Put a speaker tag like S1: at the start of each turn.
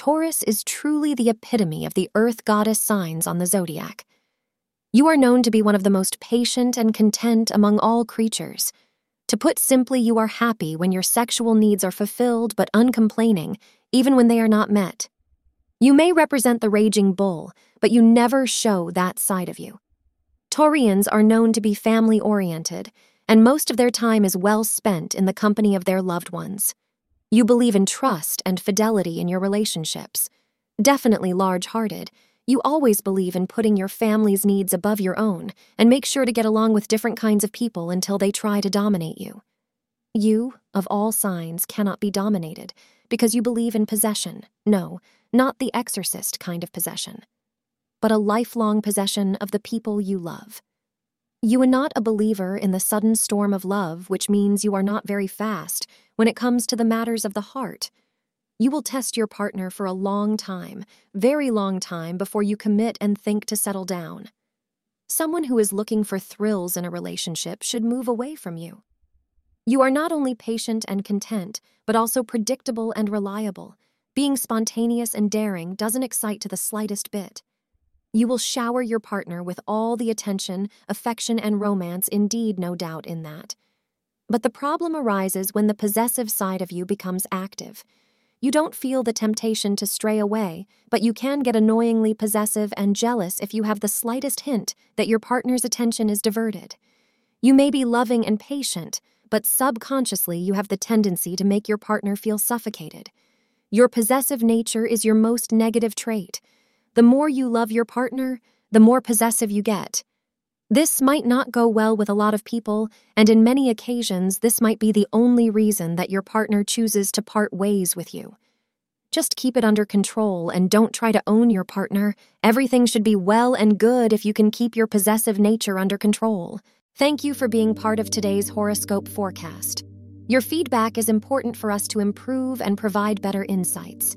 S1: Taurus is truly the epitome of the earth goddess signs on the zodiac. You are known to be one of the most patient and content among all creatures. To put simply, you are happy when your sexual needs are fulfilled but uncomplaining, even when they are not met. You may represent the raging bull, but you never show that side of you. Taurians are known to be family oriented, and most of their time is well spent in the company of their loved ones. You believe in trust and fidelity in your relationships. Definitely large hearted, you always believe in putting your family's needs above your own and make sure to get along with different kinds of people until they try to dominate you. You, of all signs, cannot be dominated because you believe in possession. No, not the exorcist kind of possession, but a lifelong possession of the people you love. You are not a believer in the sudden storm of love, which means you are not very fast when it comes to the matters of the heart. You will test your partner for a long time, very long time, before you commit and think to settle down. Someone who is looking for thrills in a relationship should move away from you. You are not only patient and content, but also predictable and reliable. Being spontaneous and daring doesn't excite to the slightest bit. You will shower your partner with all the attention, affection, and romance, indeed, no doubt in that. But the problem arises when the possessive side of you becomes active. You don't feel the temptation to stray away, but you can get annoyingly possessive and jealous if you have the slightest hint that your partner's attention is diverted. You may be loving and patient, but subconsciously you have the tendency to make your partner feel suffocated. Your possessive nature is your most negative trait. The more you love your partner, the more possessive you get. This might not go well with a lot of people, and in many occasions, this might be the only reason that your partner chooses to part ways with you. Just keep it under control and don't try to own your partner. Everything should be well and good if you can keep your possessive nature under control. Thank you for being part of today's horoscope forecast. Your feedback is important for us to improve and provide better insights.